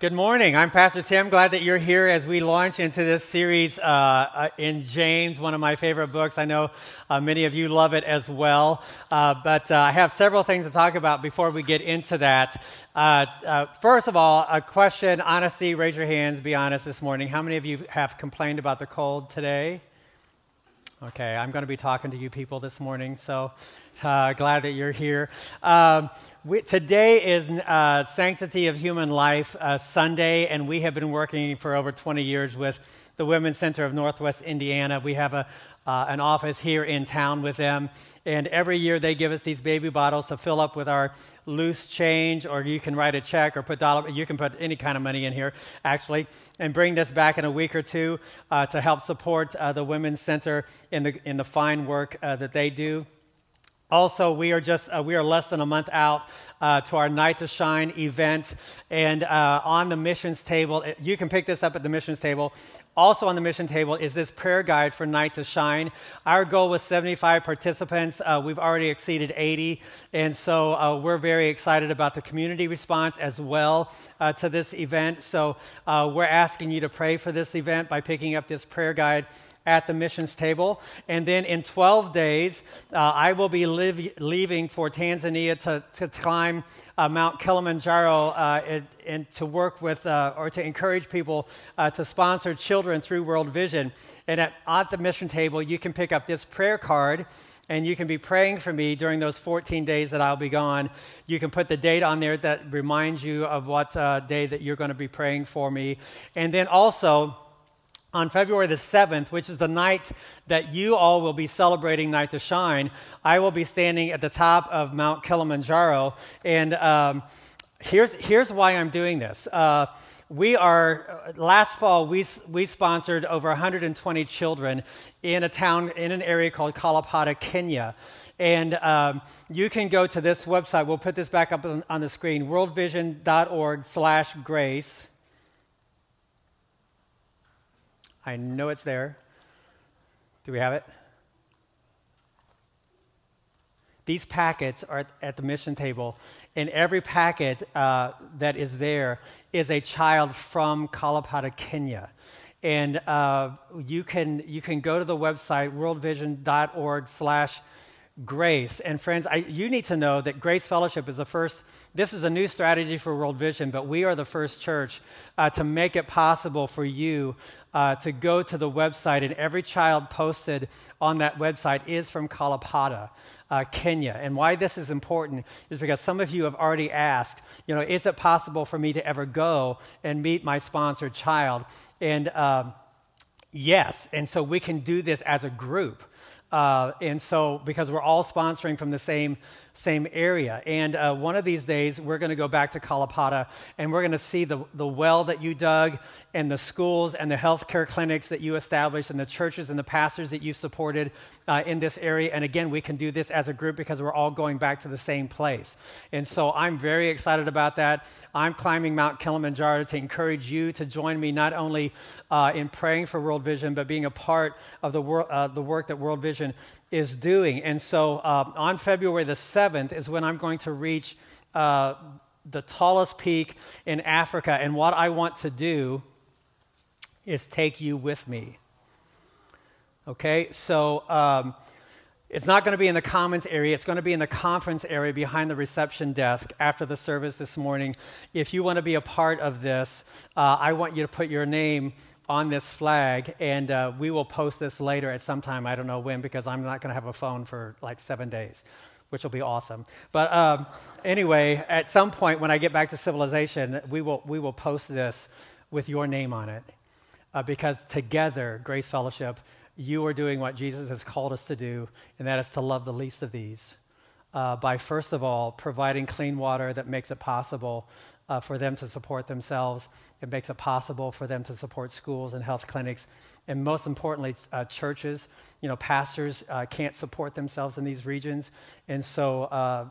Good morning. I'm Pastor Tim. Glad that you're here as we launch into this series uh, uh, in James, one of my favorite books. I know uh, many of you love it as well. Uh, but uh, I have several things to talk about before we get into that. First of all, a question, honesty, raise your hands, be honest this morning. How many of you have complained about the cold today? Okay, I'm going to be talking to you people this morning, so uh, glad that you're here. Um, we, today is uh, Sanctity of Human Life uh, Sunday, and we have been working for over 20 years with the Women's Center of Northwest Indiana. We have a, uh, an office here in town with them, and every year they give us these baby bottles to fill up with our loose change, or you can write a check or put dollar. You can put any kind of money in here, actually, and bring this back in a week or two uh, to help support uh, the Women's Center in the in the fine work that they do. Also, we are just uh, we are less than a month out uh, to our Night to Shine event, and uh, on the missions table, you can pick this up at the missions table. Also on the mission table is this prayer guide for Night to Shine. Our goal was 75 participants. Uh, we've already exceeded 80, and so uh, we're very excited about the community response as well uh, to this event. So we're asking you to pray for this event by picking up this prayer guide at the missions table. And then in 12 days, uh, I will be leaving for Tanzania to, to climb uh, Mount Kilimanjaro uh, and, and, to work with uh, or to encourage people uh, to sponsor children through World Vision. And at, at the mission table, you can pick up this prayer card and you can be praying for me during those 14 days that I'll be gone. You can put the date on there that reminds you of what uh, day that you're going to be praying for me. And then also, on February the 7th, which is the night that you all will be celebrating Night to Shine, I will be standing at the top of Mount Kilimanjaro. And um, here's, here's why I'm doing this. Uh, we are, last fall, we, we sponsored over 120 children in a town, in an area called Kalapata, Kenya. And um, you can go to this website. We'll put this back up on, on the screen, worldvision.org slash grace I know it's there. Do we have it? These packets are at the mission table, and every packet uh, that is there is a child from Kalapata, Kenya. And uh, you, can, you can go to the website, worldvision.org slash grace. And friends, I, you need to know that Grace Fellowship is the first, this is a new strategy for World Vision, but we are the first church uh, to make it possible for you uh, to go to the website, and every child posted on that website is from Kalapata. Uh, Kenya. And why this is important is because some of you have already asked, you know, is it possible for me to ever go and meet my sponsored child? And um, yes, and so we can do this as a group. Uh, and so, because we're all sponsoring from the same same area. And uh, one of these days, we're going to go back to Kalapata and we're going to see the, the well that you dug and the schools and the healthcare clinics that you established and the churches and the pastors that you supported uh, in this area. And again, we can do this as a group because we're all going back to the same place. And so I'm very excited about that. I'm climbing Mount Kilimanjaro to encourage you to join me not only uh, in praying for World Vision, but being a part of the, wor- uh, the work that World Vision is doing. And so uh, on February the 7th is when I'm going to reach uh, the tallest peak in Africa. And what I want to do is take you with me. Okay, so um, it's not going to be in the commons area. It's going to be in the conference area behind the reception desk after the service this morning. If you want to be a part of this, uh, I want you to put your name on this flag, and uh, we will post this later at some time. I don't know when because I'm not going to have a phone for like seven days, which will be awesome. But um, anyway, at some point when I get back to civilization, we will, we will post this with your name on it uh, because together, Grace Fellowship, you are doing what Jesus has called us to do, and that is to love the least of these. Uh, by first of all providing clean water that makes it possible uh, for them to support themselves. It makes it possible for them to support schools and health clinics. And most importantly, uh, churches, you know, pastors uh, can't support themselves in these regions. And so uh,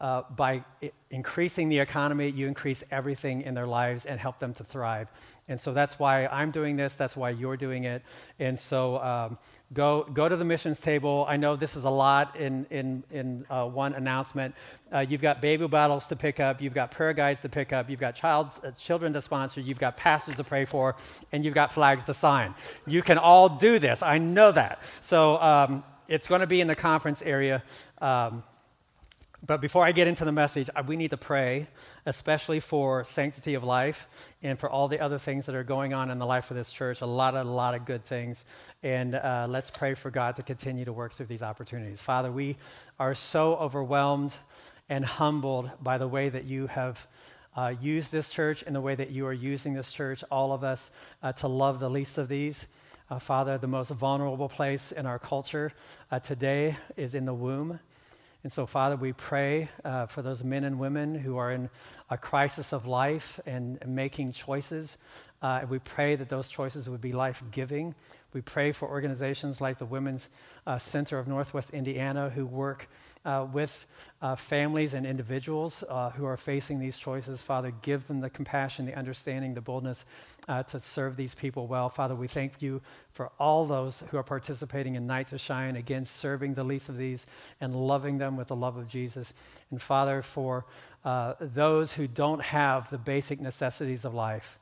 uh, by I- increasing the economy, you increase everything in their lives and help them to thrive. And so that's why I'm doing this. That's why you're doing it. And so um, go, go to the missions table. I know this is a lot in, in, in uh, one announcement. Uh, you've got baby bottles to pick up. You've got prayer guides to pick up. You've got child, uh, children to sponsor. You've got pastors to pray for. And you've got flags to sign. You can all do this. I know that. So um, it's going to be in the conference area. Um, but before I get into the message, we need to pray, especially for sanctity of life and for all the other things that are going on in the life of this church. A lot, a lot of good things. And uh, let's pray for God to continue to work through these opportunities. Father, we are so overwhelmed and humbled by the way that you have uh, used this church and the way that you are using this church, all of us, uh, to love the least of these. Uh, Father, the most vulnerable place in our culture uh, today is in the womb. And so, Father, we pray uh, for those men and women who are in a crisis of life and, making choices. Uh, we pray that those choices would be life giving. We pray for organizations like the Women's uh, Center of Northwest Indiana who work uh, with uh, families and individuals uh, who are facing these choices. Father, give them the compassion, the understanding, the boldness uh, to serve these people well. Father, we thank you for all those who are participating in Night to Shine, again, serving the least of these and loving them with the love of Jesus. And Father, for uh, those who don't have the basic necessities of life,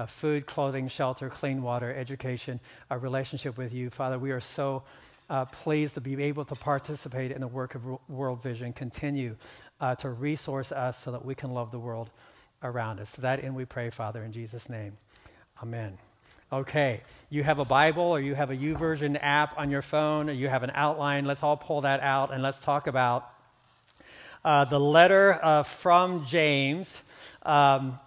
uh, food, clothing, shelter, clean water, education, a relationship with you. Father, we are so uh, pleased to be able to participate in the work of World Vision. Continue uh, to resource us so that we can love the world around us. To that end, we pray, Father, in Jesus' name. Amen. Okay, you have a Bible or you have a YouVersion app on your phone or you have an outline. Let's all pull that out and let's talk about uh, the letter uh, from James. Um,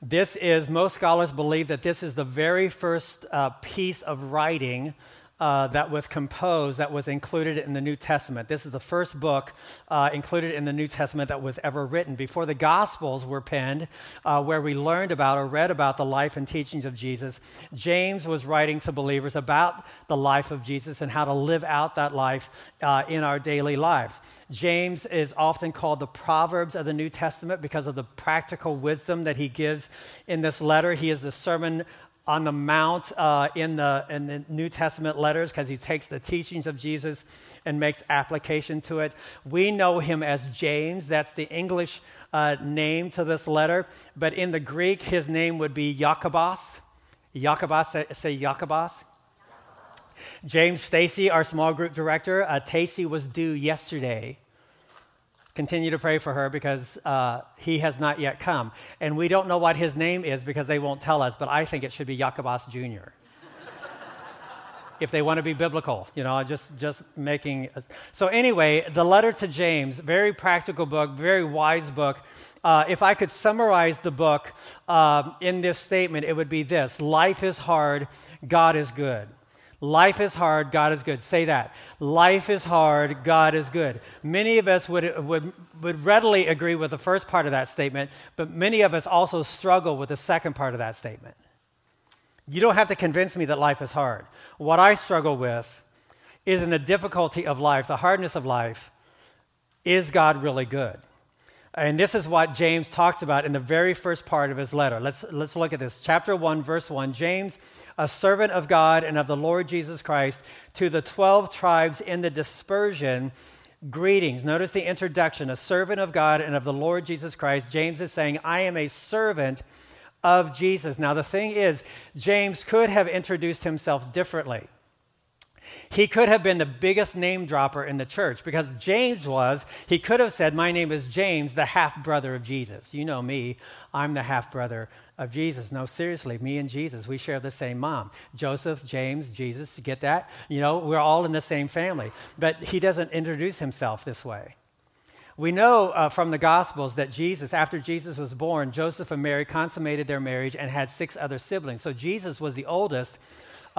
this is, most scholars believe that this is the very first uh, piece of writing uh, that was composed, that was included in the New Testament. This is the first book uh, included in the New Testament that was ever written. Before the Gospels were penned, uh, where we learned about or read about the life and teachings of Jesus, James was writing to believers about the life of Jesus and how to live out that life uh, in our daily lives. James is often called the Proverbs of the New Testament because of the practical wisdom that he gives in this letter. He is the sermon on the Mount uh, in, the, in the New Testament letters because he takes the teachings of Jesus and makes application to it. We know him as James. That's the English uh, name to this letter. But in the Greek, his name would be Jacobos. Jacobos, say, say. James Stacy, our small group director, uh, Tacy was due yesterday continue to pray for her because uh, he has not yet come. And we don't know what his name is because they won't tell us, but I think it should be Jacobus Jr. if they want to be biblical, you know, just, just making. A... So, anyway, the letter to James, very practical book, very wise book. Uh, if I could summarize the book uh, in this statement, it would be this Life is hard, God is good. Life is hard, God is good. Say that. Life is hard, God is good. Many of us would, would, would readily agree with the first part of that statement, but many of us also struggle with the second part of that statement. You don't have to convince me that life is hard. What I struggle with is in the difficulty of life, the hardness of life, is God really good? And this is what James talks about in the very first part of his letter. Let's, let's look at this. Chapter 1, verse 1. James, a servant of God and of the Lord Jesus Christ, to the 12 tribes in the dispersion, greetings. Notice the introduction. A servant of God and of the Lord Jesus Christ. James is saying, I am a servant of Jesus. Now, the thing is, James could have introduced himself differently. He could have been the biggest name dropper in the church because James was. He could have said, My name is James, the half brother of Jesus. You know me, I'm the half brother of Jesus. No, seriously, me and Jesus, we share the same mom. Joseph, James, Jesus, get that? You know, we're all in the same family. But he doesn't introduce himself this way. We know uh, from the Gospels that Jesus, after Jesus was born, Joseph and Mary consummated their marriage and had six other siblings. So Jesus was the oldest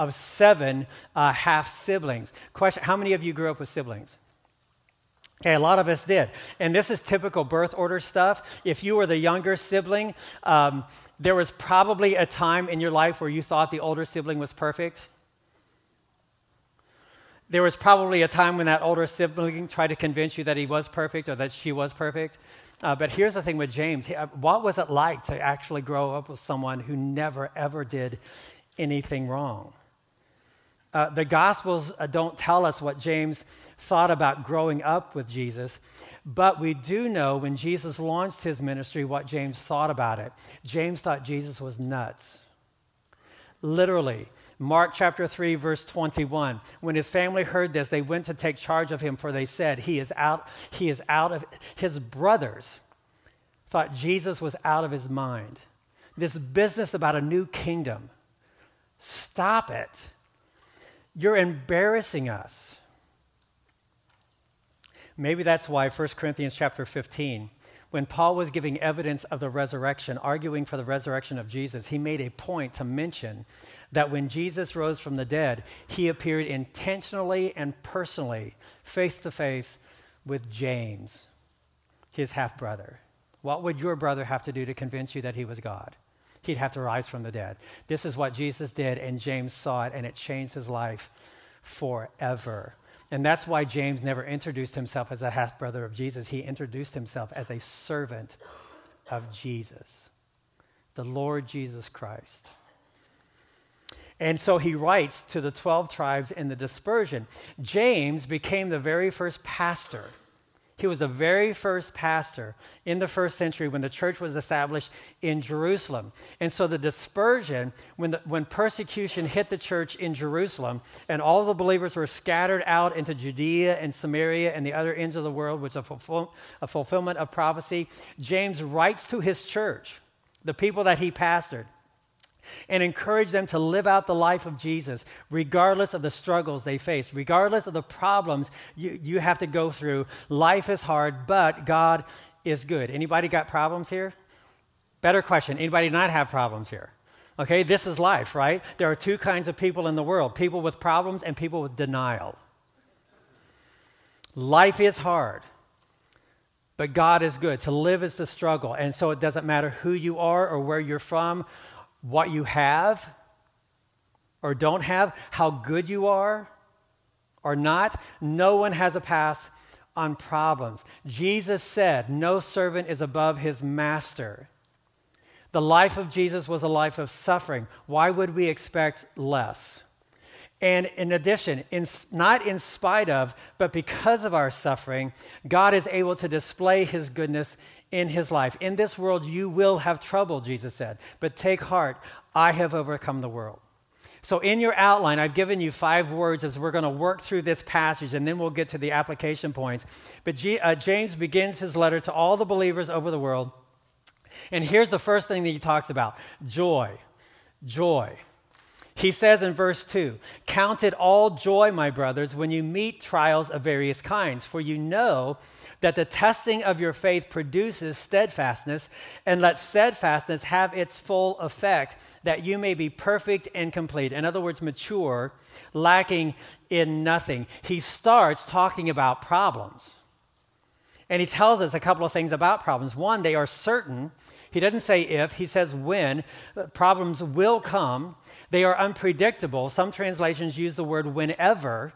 of seven uh, half siblings. Question How many of you grew up with siblings? Okay, a lot of us did. And this is typical birth order stuff. If you were the younger sibling, um, there was probably a time in your life where you thought the older sibling was perfect. There was probably a time when that older sibling tried to convince you that he was perfect or that she was perfect. Uh, but here's the thing with James uh, what was it like to actually grow up with someone who never, ever did anything wrong? Uh, the Gospels uh, don't tell us what James thought about growing up with Jesus, but we do know when Jesus launched his ministry what James thought about it. James thought Jesus was nuts. Literally, Mark chapter 3, verse 21. When his family heard this, they went to take charge of him, for they said, He is out, he is out of his brothers thought Jesus was out of his mind. This business about a new kingdom. Stop it. You're embarrassing us. Maybe that's why 1 Corinthians chapter 15, when Paul was giving evidence of the resurrection, arguing for the resurrection of Jesus, he made a point to mention that when Jesus rose from the dead, he appeared intentionally and personally, face to face, with James, his half brother. What would your brother have to do to convince you that he was God? He'd have to rise from the dead. This is what Jesus did, and James saw it, and it changed his life forever. And that's why James never introduced himself as a half brother of Jesus. He introduced himself as a servant of Jesus, the Lord Jesus Christ. And so he writes to the 12 tribes in the dispersion. James became the very first pastor. He was the very first pastor in the first century when the church was established in Jerusalem. And so the dispersion, when, the, when persecution hit the church in Jerusalem and all the believers were scattered out into Judea and Samaria and the other ends of the world, is a, fulfill, a fulfillment of prophecy, James writes to his church, the people that he pastored and encourage them to live out the life of Jesus, regardless of the struggles they face, regardless of the problems you, you have to go through. Life is hard, but God is good. Anybody got problems here? Better question. Anybody not have problems here? Okay, this is life, right? There are two kinds of people in the world people with problems and people with denial. Life is hard, but God is good. To live is the struggle. And so it doesn't matter who you are or where you're from what you have or don't have, how good you are or not. No one has a pass on problems. Jesus said, No servant is above his master. The life of Jesus was a life of suffering. Why would we expect less? And in addition, in, not in spite of, but because of our suffering, God is able to display his goodness in his life. In this world, you will have trouble, Jesus said, but take heart, I have overcome the world. So, in your outline, I've given you five words as we're going to work through this passage, and then we'll get to the application points. But G, uh, James begins his letter to all the believers over the world. And here's the first thing that he talks about joy. Joy. He says in verse 2 Count it all joy, my brothers, when you meet trials of various kinds, for you know that the testing of your faith produces steadfastness, and let steadfastness have its full effect, that you may be perfect and complete. In other words, mature, lacking in nothing. He starts talking about problems. And he tells us a couple of things about problems. One, they are certain. He doesn't say if, he says when. Problems will come. They are unpredictable. Some translations use the word whenever,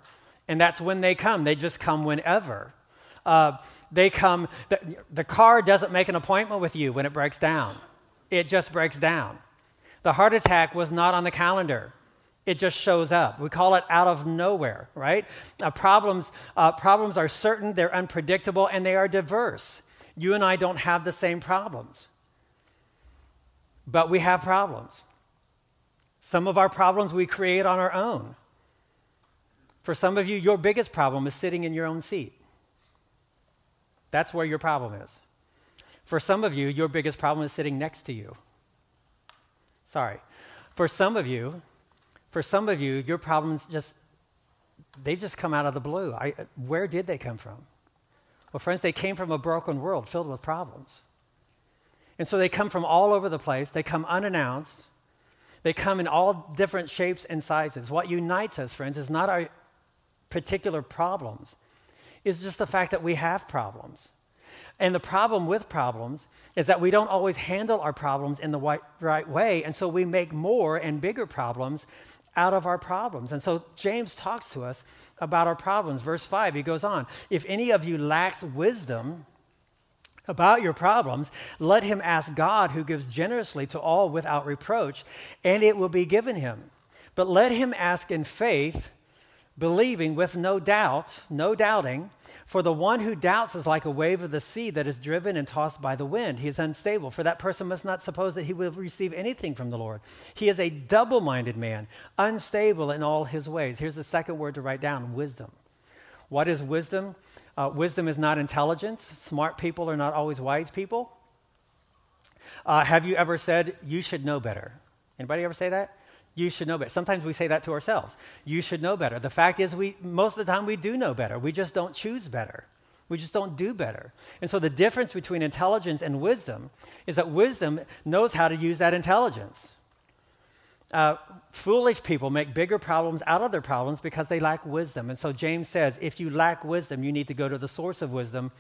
and that's when they come. They just come whenever. Uh, they come, the, the car doesn't make an appointment with you when it breaks down, it just breaks down. The heart attack was not on the calendar. It just shows up. We call it out of nowhere, right? Uh, problems, uh, problems are certain, they're unpredictable, and they are diverse. You and I don't have the same problems, but we have problems. Some of our problems we create on our own. For some of you, your biggest problem is sitting in your own seat. That's where your problem is. For some of you, your biggest problem is sitting next to you. Sorry. For some of you, for some of you, your problems just they just come out of the blue. I, where did they come from? Well, friends, they came from a broken world filled with problems. And so they come from all over the place. They come unannounced. They come in all different shapes and sizes. What unites us, friends, is not our particular problems, is just the fact that we have problems. And the problem with problems is that we don't always handle our problems in the right way. And so we make more and bigger problems out of our problems. And so James talks to us about our problems. Verse 5, he goes on If any of you lacks wisdom, about your problems, let him ask God, who gives generously to all without reproach, and it will be given him. But let him ask in faith, believing with no doubt, no doubting. For the one who doubts is like a wave of the sea that is driven and tossed by the wind. He is unstable. For that person must not suppose that he will receive anything from the Lord. He is a double minded man, unstable in all his ways. Here's the second word to write down wisdom. What is wisdom? Uh, wisdom is not intelligence. Smart people are not always wise people. Uh, have you ever said, you should know better? Anybody ever say that? You should know better. Sometimes we say that to ourselves. You should know better. The fact is, we, most of the time we do know better. We just don't choose better. We just don't do better. And so the difference between intelligence and wisdom is that wisdom knows how to use that intelligence. Uh, foolish people make bigger problems out of their problems because they lack wisdom. And so James says, if you lack wisdom, you need to go to the source of wisdom,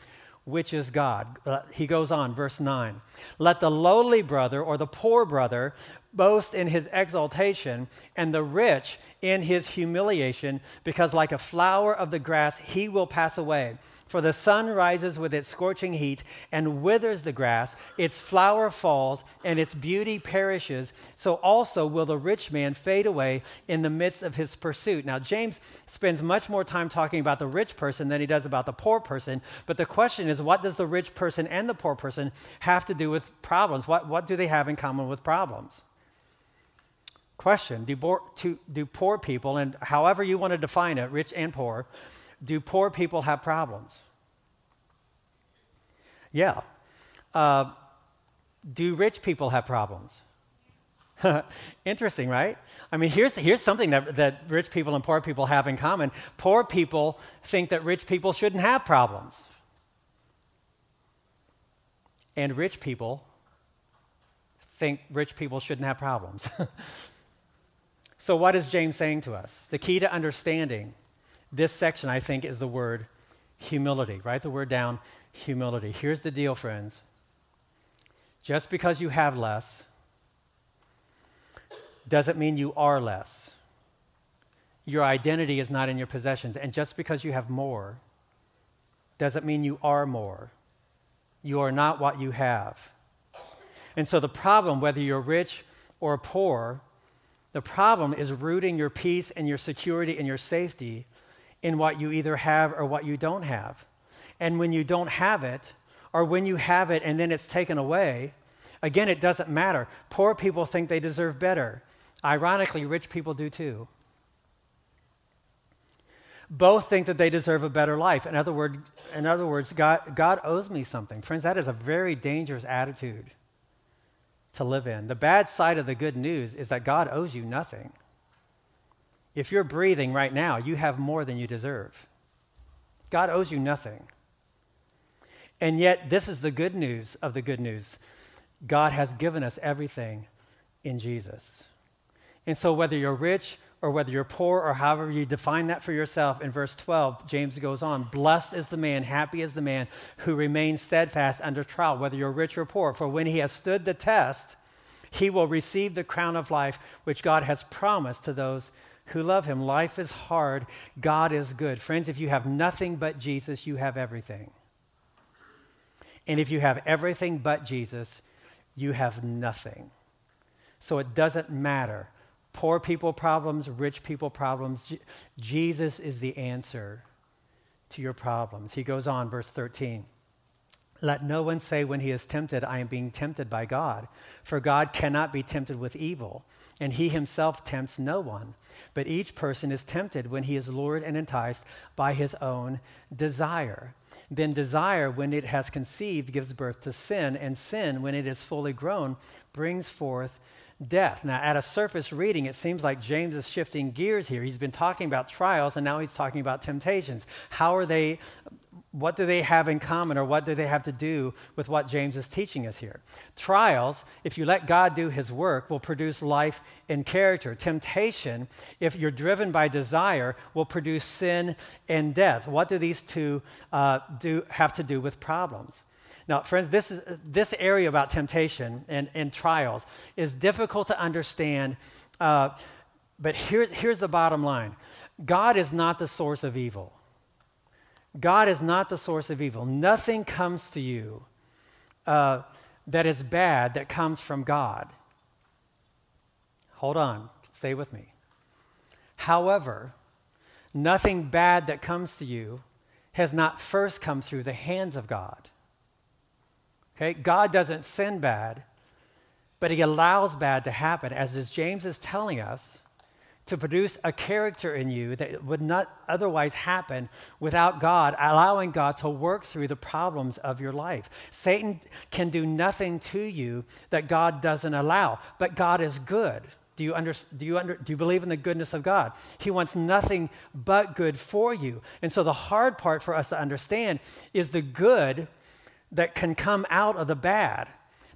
which is God. Uh, he goes on, verse 9. Let the lowly brother or the poor brother boast in his exaltation, and the rich in his humiliation, because like a flower of the grass, he will pass away. For the sun rises with its scorching heat and withers the grass, its flower falls, and its beauty perishes. So also will the rich man fade away in the midst of his pursuit. Now, James spends much more time talking about the rich person than he does about the poor person. But the question is what does the rich person and the poor person have to do with problems? What, what do they have in common with problems? Question do, to, do poor people, and however you want to define it, rich and poor, do poor people have problems? Yeah. Uh, do rich people have problems? Interesting, right? I mean, here's, here's something that, that rich people and poor people have in common. Poor people think that rich people shouldn't have problems. And rich people think rich people shouldn't have problems. so, what is James saying to us? The key to understanding this section, I think, is the word humility. Write the word down humility. Here's the deal, friends. Just because you have less doesn't mean you are less. Your identity is not in your possessions. And just because you have more doesn't mean you are more. You are not what you have. And so the problem, whether you're rich or poor, the problem is rooting your peace and your security and your safety in what you either have or what you don't have. And when you don't have it, or when you have it and then it's taken away, again, it doesn't matter. Poor people think they deserve better. Ironically, rich people do too. Both think that they deserve a better life. In other, word, in other words, God, God owes me something. Friends, that is a very dangerous attitude to live in. The bad side of the good news is that God owes you nothing. If you're breathing right now, you have more than you deserve. God owes you nothing. And yet, this is the good news of the good news God has given us everything in Jesus. And so, whether you're rich or whether you're poor or however you define that for yourself, in verse 12, James goes on Blessed is the man, happy is the man who remains steadfast under trial, whether you're rich or poor. For when he has stood the test, he will receive the crown of life which God has promised to those who love him. Life is hard, God is good. Friends, if you have nothing but Jesus, you have everything. And if you have everything but Jesus, you have nothing. So it doesn't matter. Poor people problems, rich people problems. Jesus is the answer to your problems. He goes on, verse 13. Let no one say when he is tempted, I am being tempted by God. For God cannot be tempted with evil, and he himself tempts no one. But each person is tempted when he is lured and enticed by his own desire. Then desire, when it has conceived, gives birth to sin, and sin, when it is fully grown, brings forth death. Now, at a surface reading, it seems like James is shifting gears here. He's been talking about trials, and now he's talking about temptations. How are they what do they have in common or what do they have to do with what James is teaching us here? Trials, if you let God do his work, will produce life and character. Temptation, if you're driven by desire, will produce sin and death. What do these two uh, do, have to do with problems? Now, friends, this, is, this area about temptation and, and trials is difficult to understand. Uh, but here, here's the bottom line God is not the source of evil. God is not the source of evil. Nothing comes to you uh, that is bad that comes from God. Hold on, stay with me. However, nothing bad that comes to you has not first come through the hands of God. Okay? God doesn't send bad, but he allows bad to happen, as James is telling us, to produce a character in you that would not otherwise happen without God, allowing God to work through the problems of your life. Satan can do nothing to you that God doesn't allow, but God is good. Do you, under, do, you under, do you believe in the goodness of God? He wants nothing but good for you. And so the hard part for us to understand is the good that can come out of the bad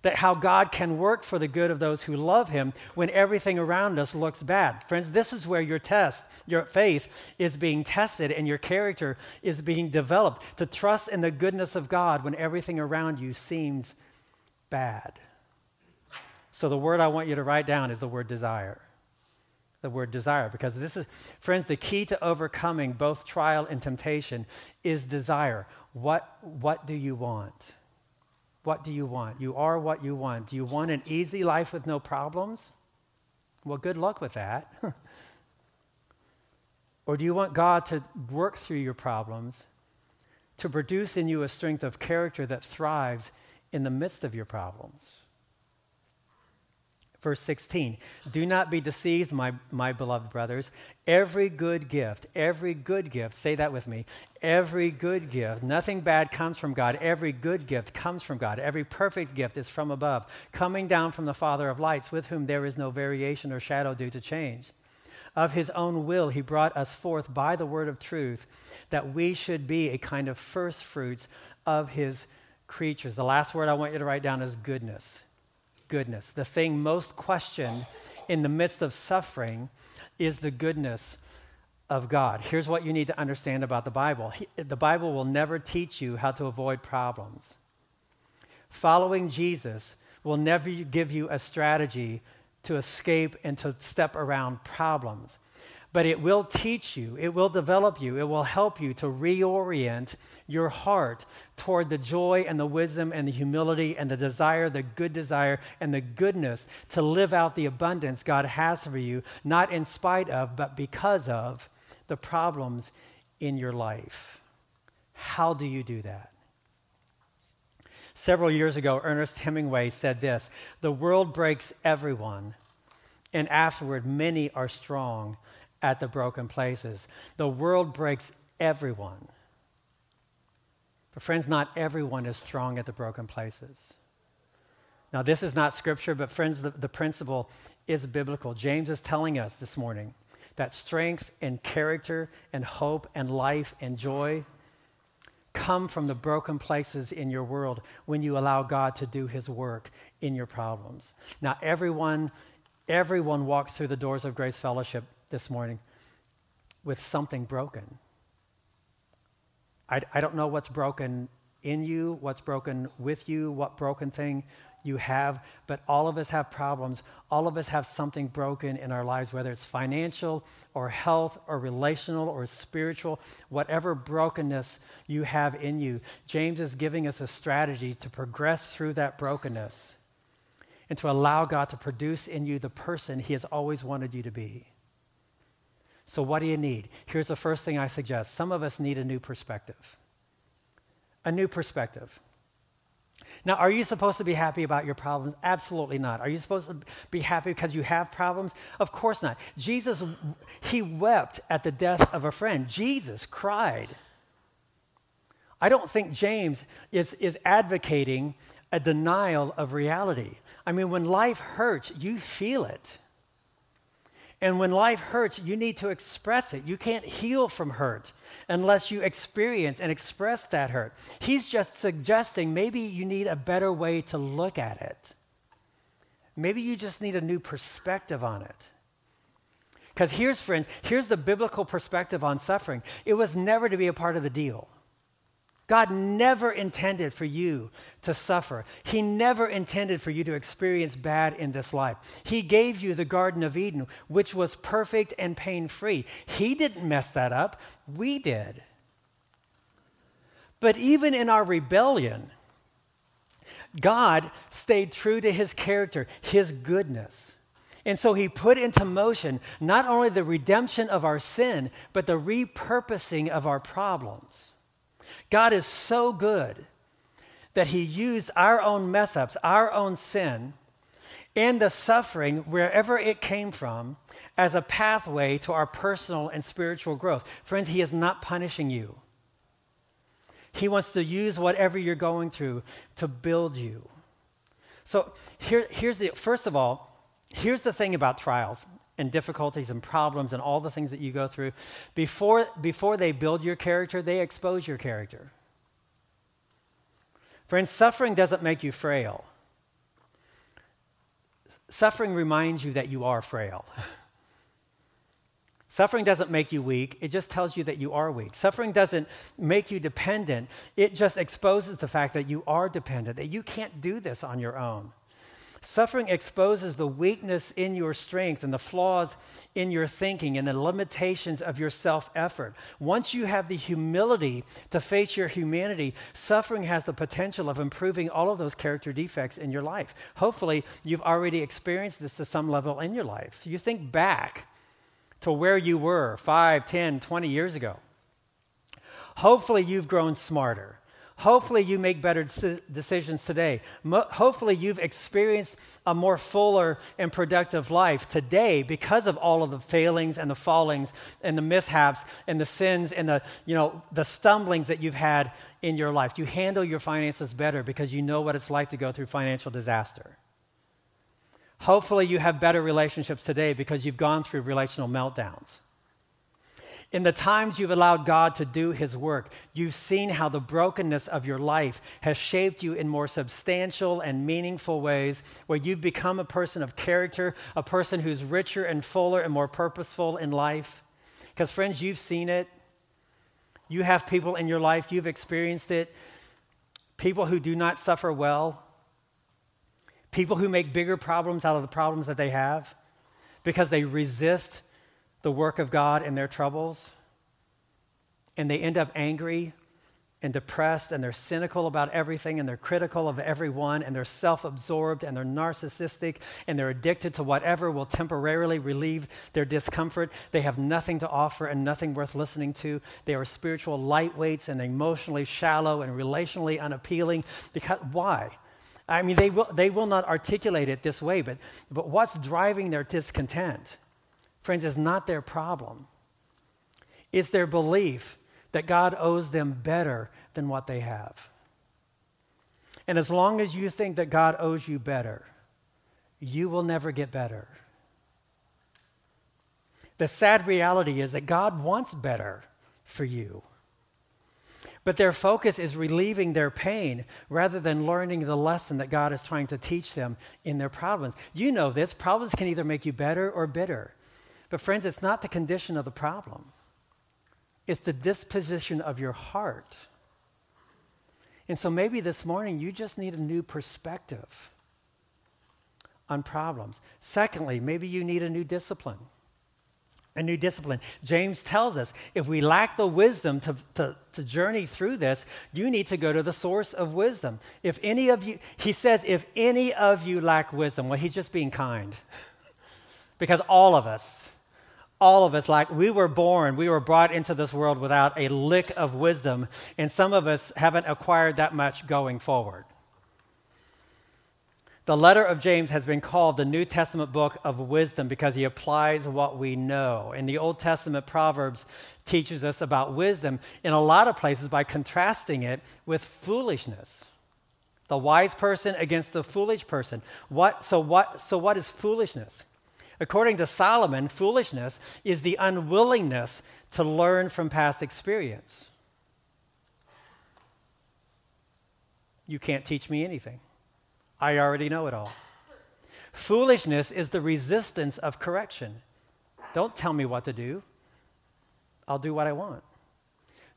that how God can work for the good of those who love him when everything around us looks bad. Friends, this is where your test, your faith is being tested and your character is being developed to trust in the goodness of God when everything around you seems bad. So the word I want you to write down is the word desire. The word desire, because this is, friends, the key to overcoming both trial and temptation is desire. What, what do you want? What do you want? You are what you want. Do you want an easy life with no problems? Well, good luck with that. or do you want God to work through your problems to produce in you a strength of character that thrives in the midst of your problems? Verse 16, do not be deceived, my, my beloved brothers. Every good gift, every good gift, say that with me. Every good gift, nothing bad comes from God. Every good gift comes from God. Every perfect gift is from above, coming down from the Father of lights, with whom there is no variation or shadow due to change. Of his own will, he brought us forth by the word of truth, that we should be a kind of first fruits of his creatures. The last word I want you to write down is goodness goodness. The thing most questioned in the midst of suffering is the goodness of God. Here's what you need to understand about the Bible the Bible will never teach you how to avoid problems. Following Jesus will never give you a strategy to escape and to step around problems but it will teach you, it will develop you, it will help you to reorient your heart toward the joy and the wisdom and the humility and the desire, the good desire and the goodness to live out the abundance God has for you, not in spite of, but because of the problems in your life. How do you do that? Several years ago, Ernest Hemingway said this The world breaks everyone, and afterward, many are strong at the broken places. The world breaks everyone. But, friends, not everyone is strong at the broken places. Now, this is not scripture, but, friends, the, the principle is biblical. James is telling us this morning that strength and character and hope and life and joy come from the broken places in your world when you allow God to do his work in your problems. Now, everyone, everyone walked through the doors of Grace Fellowship this morning with something broken. I, I don't know what's broken in you, what's broken with you, what broken thing you have, but all of us have problems. All of us have something broken in our lives, whether it's financial or health or relational or spiritual, whatever brokenness you have in you. James is giving us a strategy to progress through that brokenness and to allow God to produce in you the person He has always wanted you to be. So, what do you need? Here's the first thing I suggest some of us need a new perspective. A new perspective. Now, are you supposed to be happy about your problems? Absolutely not. Are you supposed to be happy because you have problems? Of course not. Jesus, he wept at the death of a friend. Jesus cried. I don't think James is, is advocating a denial of reality. I mean, when life hurts, you feel it. And when life hurts, you need to express it. You can't heal from hurt unless you experience and express that hurt. He's just suggesting maybe you need a better way to look at it. Maybe you just need a new perspective on it. Because here's, friends, here's the biblical perspective on suffering it was never to be a part of the deal. God never intended for you to suffer. He never intended for you to experience bad in this life. He gave you the Garden of Eden, which was perfect and pain free. He didn't mess that up, we did. But even in our rebellion, God stayed true to his character, his goodness. And so he put into motion not only the redemption of our sin, but the repurposing of our problems. God is so good that he used our own mess ups, our own sin, and the suffering, wherever it came from, as a pathway to our personal and spiritual growth. Friends, he is not punishing you. He wants to use whatever you're going through to build you. So here, here's the first of all, here's the thing about trials and difficulties and problems and all the things that you go through. Before, before they build your character, they expose your character. Friends, suffering doesn't make you frail. Suffering reminds you that you are frail. Suffering doesn't make you weak, it just tells you that you are weak. Suffering doesn't make you dependent, it just exposes the fact that you are dependent, that you can't do this on your own. Suffering exposes the weakness in your strength and the flaws in your thinking and the limitations of your self effort. Once you have the humility to face your humanity, suffering has the potential of improving all of those character defects in your life. Hopefully, you've already experienced this to some level in your life. You think back to where you were 5, 10, 20 years ago. Hopefully, you've grown smarter. Hopefully, you make better decisions today. Mo- hopefully, you've experienced a more fuller and productive life today because of all of the failings and the fallings and the mishaps and the sins and the, you know, the stumblings that you've had in your life. You handle your finances better because you know what it's like to go through financial disaster. Hopefully, you have better relationships today because you've gone through relational meltdowns. In the times you've allowed God to do His work, you've seen how the brokenness of your life has shaped you in more substantial and meaningful ways, where you've become a person of character, a person who's richer and fuller and more purposeful in life. Because, friends, you've seen it. You have people in your life, you've experienced it. People who do not suffer well, People who make bigger problems out of the problems that they have because they resist the work of God in their troubles. And they end up angry and depressed and they're cynical about everything and they're critical of everyone and they're self absorbed and they're narcissistic and they're addicted to whatever will temporarily relieve their discomfort. They have nothing to offer and nothing worth listening to. They are spiritual lightweights and emotionally shallow and relationally unappealing. Because, why? I mean, they will, they will not articulate it this way, but, but what's driving their discontent, friends, is not their problem. It's their belief that God owes them better than what they have. And as long as you think that God owes you better, you will never get better. The sad reality is that God wants better for you. But their focus is relieving their pain rather than learning the lesson that God is trying to teach them in their problems. You know this problems can either make you better or bitter. But, friends, it's not the condition of the problem, it's the disposition of your heart. And so maybe this morning you just need a new perspective on problems. Secondly, maybe you need a new discipline a new discipline. James tells us if we lack the wisdom to, to, to, journey through this, you need to go to the source of wisdom. If any of you, he says, if any of you lack wisdom, well, he's just being kind. because all of us, all of us, like we were born, we were brought into this world without a lick of wisdom, and some of us haven't acquired that much going forward. The letter of James has been called the New Testament book of wisdom because he applies what we know. And the Old Testament Proverbs teaches us about wisdom in a lot of places by contrasting it with foolishness. The wise person against the foolish person. What, so, what, so, what is foolishness? According to Solomon, foolishness is the unwillingness to learn from past experience. You can't teach me anything. I already know it all. Foolishness is the resistance of correction. Don't tell me what to do, I'll do what I want.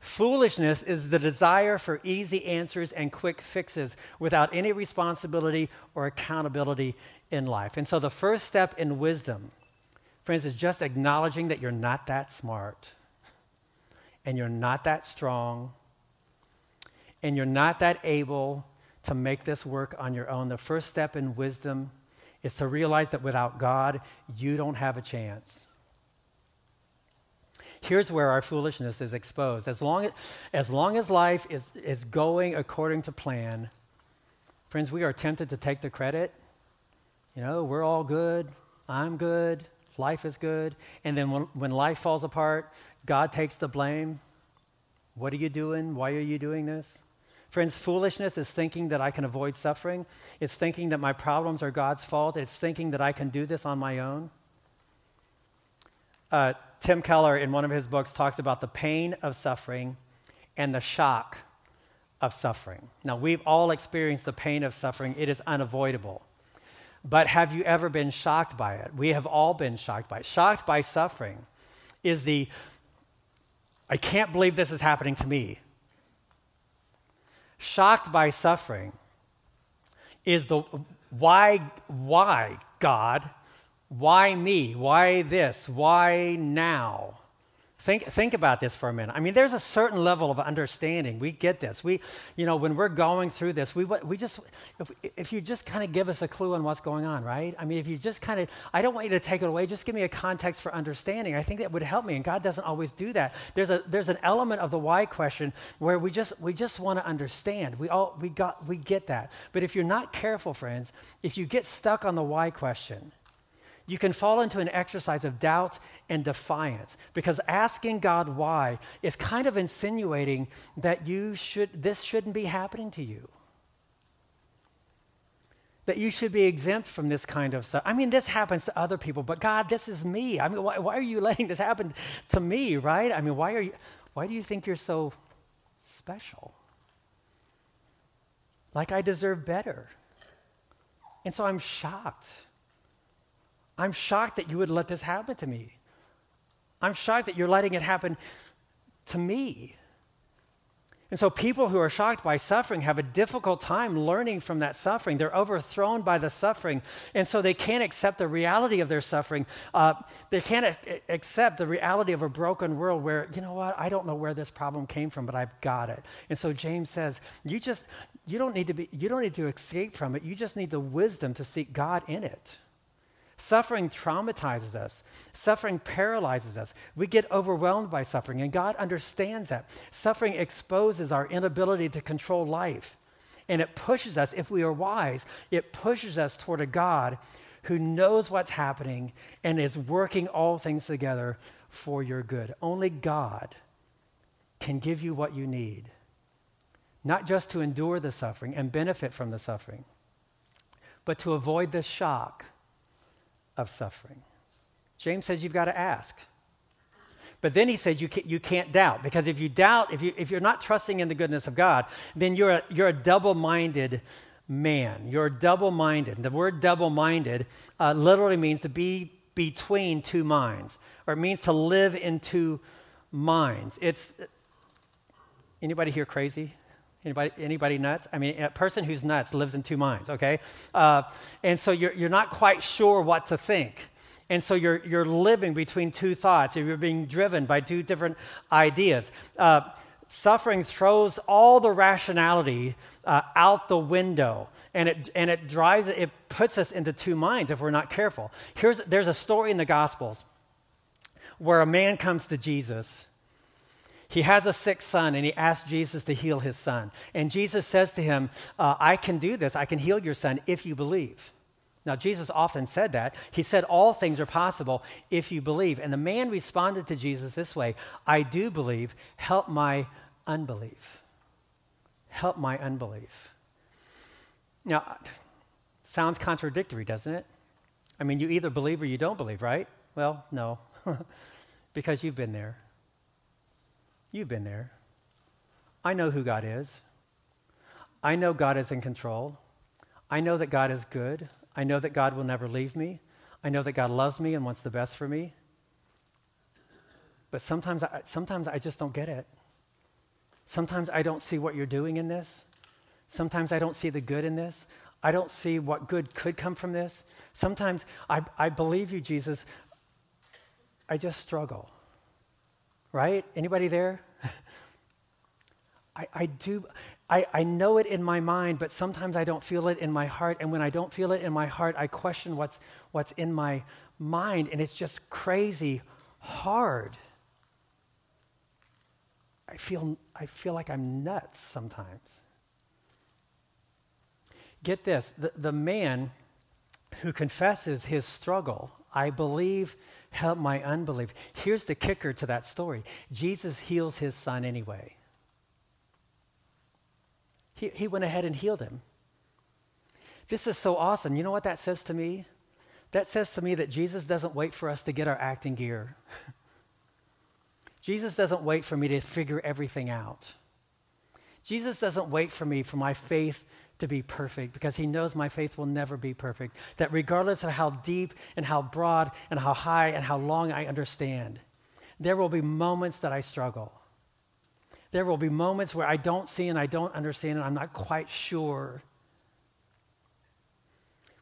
Foolishness is the desire for easy answers and quick fixes without any responsibility or accountability in life. And so the first step in wisdom, friends, is just acknowledging that you're not that smart and you're not that strong and you're not that able to make this work on your own. The first step in wisdom is to realize that without God, you don't have a chance. Here's where our foolishness is exposed. As long as, as, long as life is, is going according to plan, friends, we are tempted to take the credit. You know, we're all good. I'm good. Life is good. And then when, when life falls apart, God takes the blame. What are you doing? Why are you doing this? Friends, foolishness is thinking that I can avoid suffering. It's thinking that my problems are God's fault. It's thinking that I can do this on my own. Uh, Tim Keller, in one of his books, talks about the pain of suffering and the shock of suffering. Now, we've all experienced the pain of suffering, it is unavoidable. But have you ever been shocked by it? We have all been shocked by it. Shocked by suffering is the, I can't believe this is happening to me. Shocked by suffering is the, why, why, God? Why me? Why this? Why now? Think, think about this for a minute. I mean, there's a certain level of understanding. We get this. We, you know, when we're going through this, we, we just, if, if you just kind of give us a clue on what's going on, right? I mean, if you just kind of, I don't want you to take it away. Just give me a context for understanding. I think that would help me. And God doesn't always do that. There's a, there's an element of the why question where we just, we just want to understand. We all, we got, we get that. But if you're not careful, friends, if you get stuck on the why question, you can fall into an exercise of doubt and defiance because asking God why is kind of insinuating that you should, this shouldn't be happening to you. That you should be exempt from this kind of stuff. I mean, this happens to other people, but God, this is me. I mean, why, why are you letting this happen to me, right? I mean, why, are you, why do you think you're so special? Like I deserve better. And so I'm shocked I'm shocked that you would let this happen to me. I'm shocked that you're letting it happen to me. And so, people who are shocked by suffering have a difficult time learning from that suffering. They're overthrown by the suffering. And so, they can't accept the reality of their suffering. Uh, they can't a- accept the reality of a broken world where, you know what, I don't know where this problem came from, but I've got it. And so, James says, you just, you don't need to be, you don't need to escape from it. You just need the wisdom to seek God in it. Suffering traumatizes us. Suffering paralyzes us. We get overwhelmed by suffering, and God understands that. Suffering exposes our inability to control life, and it pushes us, if we are wise, it pushes us toward a God who knows what's happening and is working all things together for your good. Only God can give you what you need, not just to endure the suffering and benefit from the suffering, but to avoid the shock of suffering. James says you've got to ask. But then he says you can't, you can't doubt, because if you doubt, if, you, if you're not trusting in the goodness of God, then you're a, you're a double minded man. You're double minded. The word double minded uh, literally means to be between two minds, or it means to live in two minds. It's anybody here crazy? Anybody, anybody nuts? I mean, a person who's nuts lives in two minds, okay? Uh, and so you're, you're not quite sure what to think. And so you're, you're living between two thoughts, you're being driven by two different ideas. Uh, suffering throws all the rationality uh, out the window and it, and it drives it puts us into two minds if we're not careful Here's, there's a story in the gospels where a man comes to jesus he has a sick son and he asks Jesus to heal his son. And Jesus says to him, uh, I can do this. I can heal your son if you believe. Now, Jesus often said that. He said, All things are possible if you believe. And the man responded to Jesus this way I do believe. Help my unbelief. Help my unbelief. Now, sounds contradictory, doesn't it? I mean, you either believe or you don't believe, right? Well, no, because you've been there. You've been there. I know who God is. I know God is in control. I know that God is good. I know that God will never leave me. I know that God loves me and wants the best for me. But sometimes I, sometimes I just don't get it. Sometimes I don't see what you're doing in this. Sometimes I don't see the good in this. I don't see what good could come from this. Sometimes I, I believe you, Jesus. I just struggle. Right? Anybody there? I, I do. I, I know it in my mind, but sometimes I don't feel it in my heart. And when I don't feel it in my heart, I question what's, what's in my mind. And it's just crazy hard. I feel, I feel like I'm nuts sometimes. Get this the, the man who confesses his struggle, I believe, help my unbelief. Here's the kicker to that story Jesus heals his son anyway. He, he went ahead and healed him. This is so awesome. You know what that says to me? That says to me that Jesus doesn't wait for us to get our acting gear. Jesus doesn't wait for me to figure everything out. Jesus doesn't wait for me for my faith to be perfect because he knows my faith will never be perfect. That regardless of how deep and how broad and how high and how long I understand, there will be moments that I struggle. There will be moments where I don't see and I don't understand and I'm not quite sure.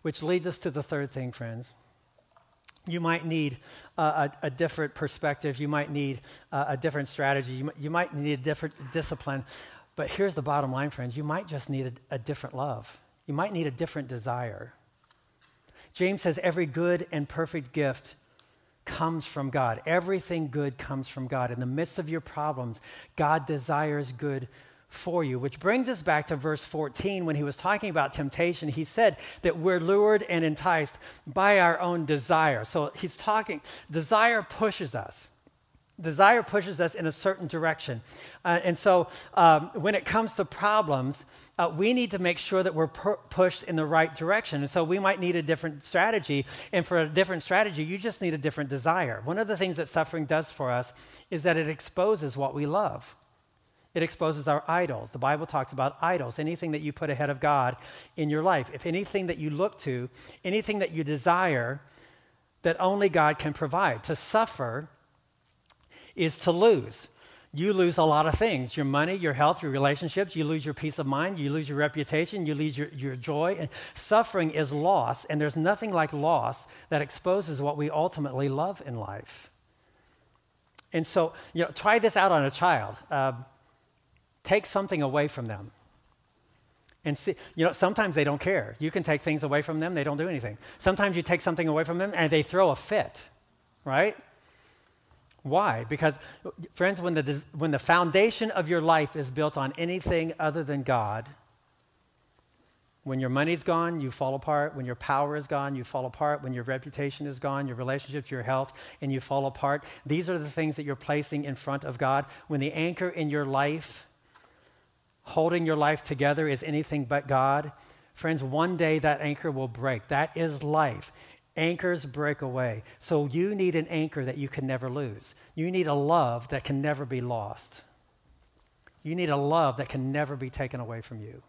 Which leads us to the third thing, friends. You might need a, a, different perspective. You might need a different strategy. You, you might need a different discipline. But here's the bottom line, friends you might just need a, a different love, you might need a different desire. James says every good and perfect gift comes from God. Everything good comes from God. In the midst of your problems, God desires good for you. Which brings us back to verse 14 when he was talking about temptation. He said that we're lured and enticed by our own desire. So he's talking, desire pushes us desire pushes us in a certain direction. Uh, and so um, when it comes to problems, uh, we need to make sure that we're pu- pushed in the right direction. And so we might need a different strategy. And for a different strategy, you just need a different desire. One of the things that suffering does for us is that it exposes what we love. It exposes our idols. The Bible talks about idols, anything that you put ahead of God in your life. If anything that you look to, anything that you desire that only God can provide. To suffer is to lose. You lose a lot of things your money, your health, your relationships. You lose your peace of mind. You lose your reputation. You lose your, your joy. And suffering is loss. And there's nothing like loss that exposes what we ultimately love in life. And so, you know, try this out on a child. Uh, take something away from them. And see, you know, sometimes they don't care. You can take things away from them, they don't do anything. Sometimes you take something away from them and they throw a fit, right? Why? Because, friends, when the, when the foundation of your life is built on anything other than God, when your money's gone, you fall apart. When your power is gone, you fall apart. When your reputation is gone, your relationships, your health, and you fall apart. These are the things that you're placing in front of God. When the anchor in your life, holding your life together, is anything but God, friends, one day that anchor will break. That is life. Anchors break away. So you need an anchor that you can never lose. You need a love that can never be lost. You need a love that can never be taken away from you.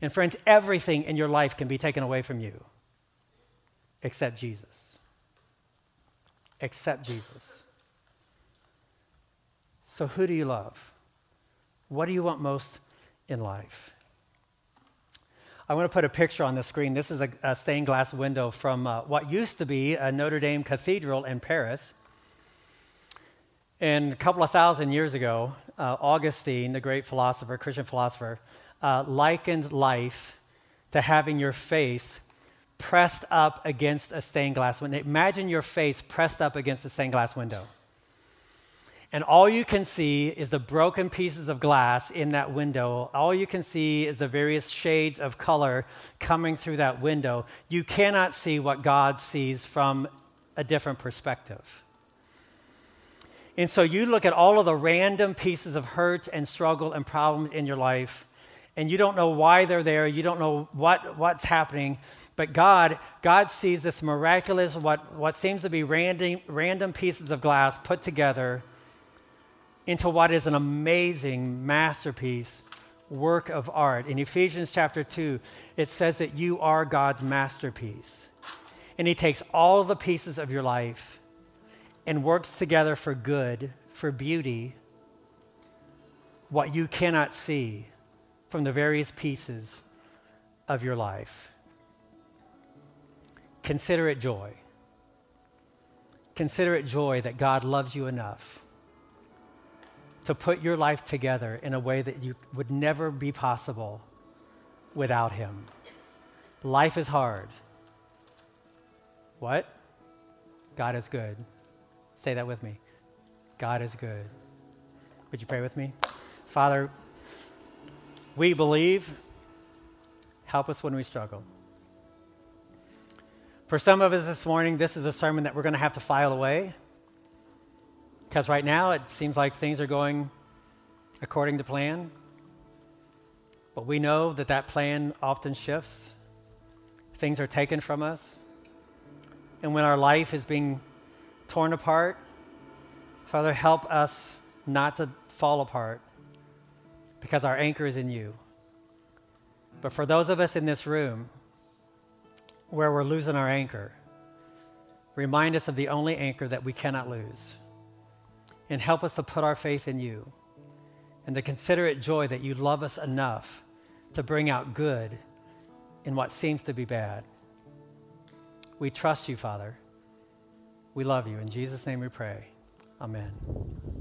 And friends, everything in your life can be taken away from you except Jesus. Except Jesus. So, who do you love? What do you want most in life? I want to put a picture on the screen. This is a, a stained glass window from uh, what used to be a Notre Dame Cathedral in Paris. And a couple of thousand years ago, uh, Augustine, the great philosopher, Christian philosopher, uh, likened life to having your face pressed up against a stained glass window. Imagine your face pressed up against a stained glass window and all you can see is the broken pieces of glass in that window. All you can see is the various shades of color coming through that window. You cannot see what God sees from a different perspective. And so you look at all of the random pieces of hurt and struggle and problems in your life, and you don't know why they're there, you don't know what, what's happening, but God, God sees this miraculous, what, what seems to be random, random pieces of glass put together into what is an amazing masterpiece work of art. In Ephesians chapter 2, it says that you are God's masterpiece. And He takes all the pieces of your life and works together for good, for beauty, what you cannot see from the various pieces of your life. Consider it joy. Consider it joy that God loves you enough to put your life together in a way that you would never be possible without Him. Life is hard. What? God is good. Say that with me. God is good. Would you pray with me? Father, we believe. Help us when we struggle. For some of us this morning, this is a sermon that we're going to have to file away. Because right now it seems like things are going according to plan. But we know that that plan often shifts. Things are taken from us. And when our life is being torn apart, Father, help us not to fall apart because our anchor is in you. But for those of us in this room where we're losing our anchor, remind us of the only anchor that we cannot lose and help us to put our faith in you and to consider it joy that you love us enough to bring out good in what seems to be bad. We trust you, Father. We love you. In Jesus' name we pray. Amen.